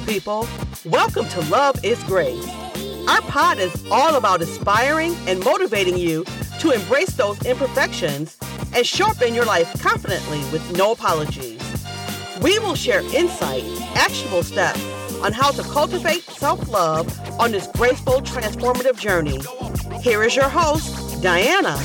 beautiful people. Welcome to Love is Grace. Our pod is all about inspiring and motivating you to embrace those imperfections and sharpen your life confidently with no apologies. We will share insight, actionable steps on how to cultivate self love on this graceful, transformative journey. Here is your host, Diana.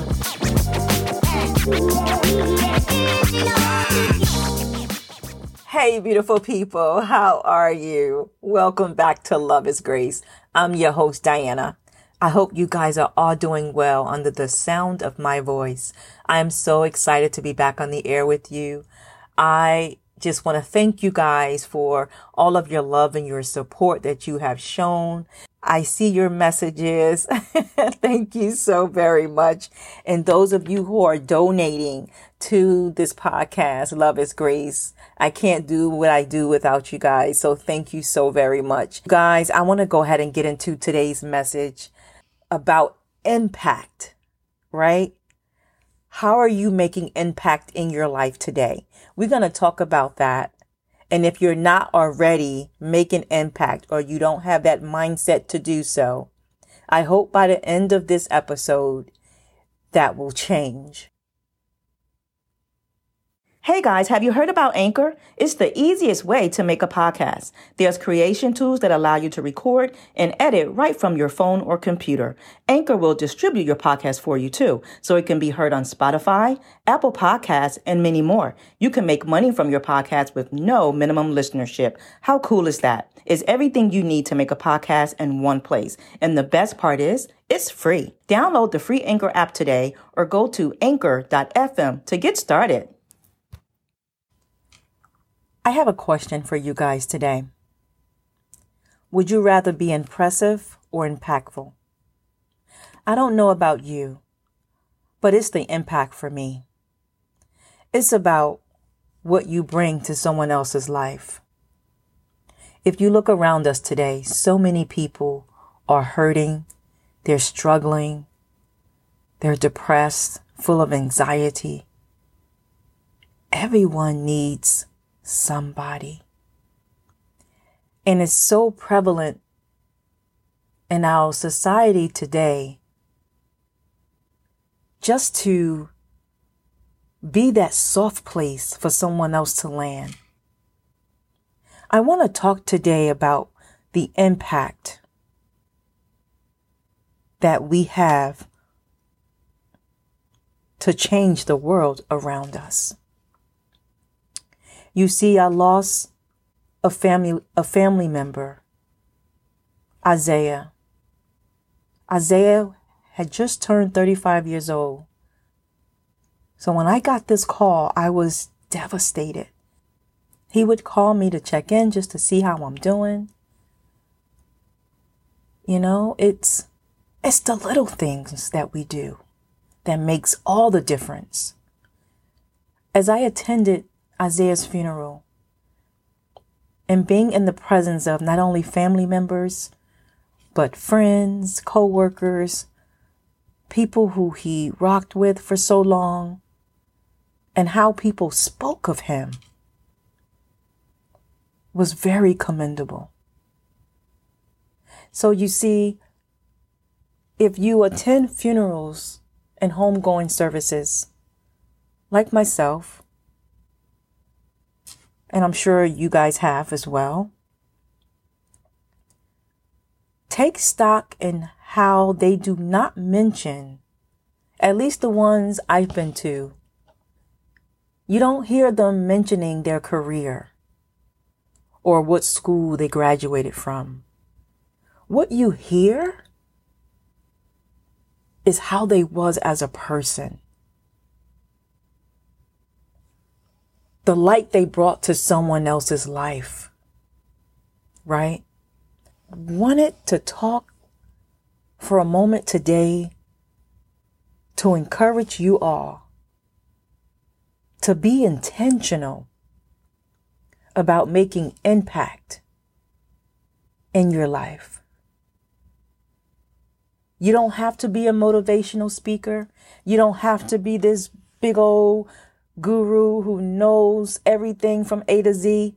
Hey, beautiful people. How are you? Welcome back to Love is Grace. I'm your host, Diana. I hope you guys are all doing well under the sound of my voice. I am so excited to be back on the air with you. I just want to thank you guys for all of your love and your support that you have shown. I see your messages. Thank you so very much. And those of you who are donating to this podcast, Love is Grace. I can't do what I do without you guys. So thank you so very much. Guys, I want to go ahead and get into today's message about impact, right? How are you making impact in your life today? We're going to talk about that. And if you're not already making impact or you don't have that mindset to do so, I hope by the end of this episode that will change. Hey guys, have you heard about Anchor? It's the easiest way to make a podcast. There's creation tools that allow you to record and edit right from your phone or computer. Anchor will distribute your podcast for you too, so it can be heard on Spotify, Apple Podcasts, and many more. You can make money from your podcast with no minimum listenership. How cool is that? It's everything you need to make a podcast in one place. And the best part is, it's free. Download the free Anchor app today or go to anchor.fm to get started. I have a question for you guys today. Would you rather be impressive or impactful? I don't know about you, but it's the impact for me. It's about what you bring to someone else's life. If you look around us today, so many people are hurting, they're struggling, they're depressed, full of anxiety. Everyone needs somebody. And it's so prevalent in our society today just to be that soft place for someone else to land. I want to talk today about the impact that we have to change the world around us. You see, I lost a family, a family member, Isaiah. Isaiah had just turned 35 years old. So when I got this call, I was devastated. He would call me to check in just to see how I'm doing. You know, it's, it's the little things that we do that makes all the difference. As I attended Isaiah's funeral and being in the presence of not only family members, but friends, co-workers, people who he rocked with for so long, and how people spoke of him was very commendable. So you see, if you attend funerals and homegoing services, like myself, and I'm sure you guys have as well. Take stock in how they do not mention, at least the ones I've been to, you don't hear them mentioning their career or what school they graduated from. What you hear is how they was as a person. The light they brought to someone else's life, right? Wanted to talk for a moment today to encourage you all to be intentional about making impact in your life. You don't have to be a motivational speaker. You don't have to be this big old guru who knows everything from A to Z.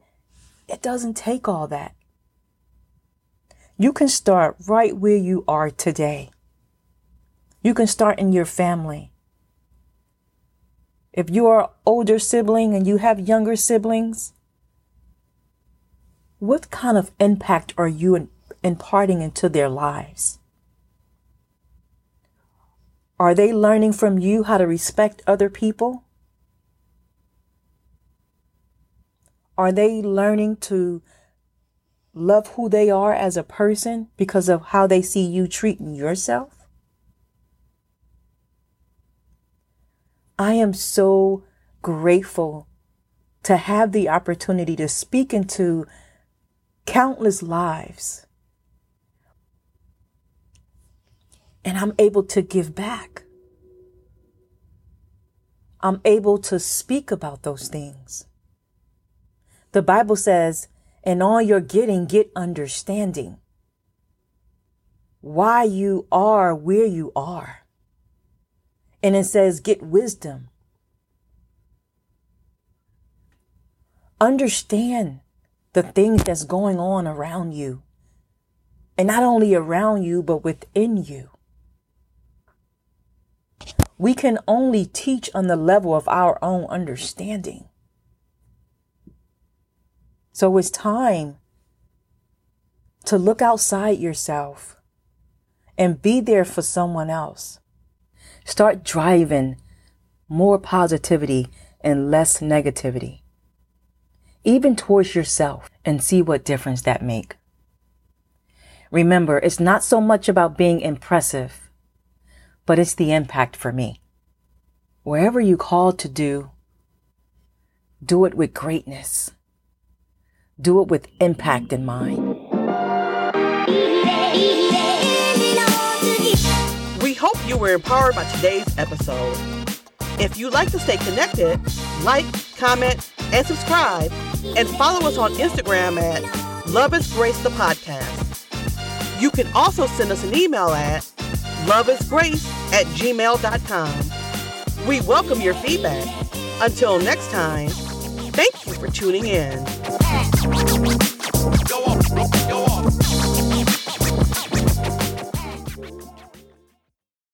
It doesn't take all that. You can start right where you are today. You can start in your family. If you are older sibling and you have younger siblings, what kind of impact are you imparting into their lives? Are they learning from you how to respect other people? Are they learning to love who they are as a person because of how they see you treating yourself? I am so grateful to have the opportunity to speak into countless lives. And I'm able to give back. I'm able to speak about those things. The Bible says, in all you're getting, get understanding. Why you are where you are. And it says, get wisdom. Understand the things that's going on around you. And not only around you, but within you. We can only teach on the level of our own understanding. So it's time to look outside yourself and be there for someone else. Start driving more positivity and less negativity even towards yourself, and see what difference that make. Remember, it's not so much about being impressive, but it's the impact for me. Wherever you call to do, do it with greatness. Do it with impact in mind. We hope you were empowered by today's episode. If you'd like to stay connected, like, comment, and subscribe, and follow us on Instagram at Love is Grace the Podcast. You can also send us an email at loveisgrace at gmail.com. We welcome your feedback. Until next time, thank you for tuning in. Go on, go on.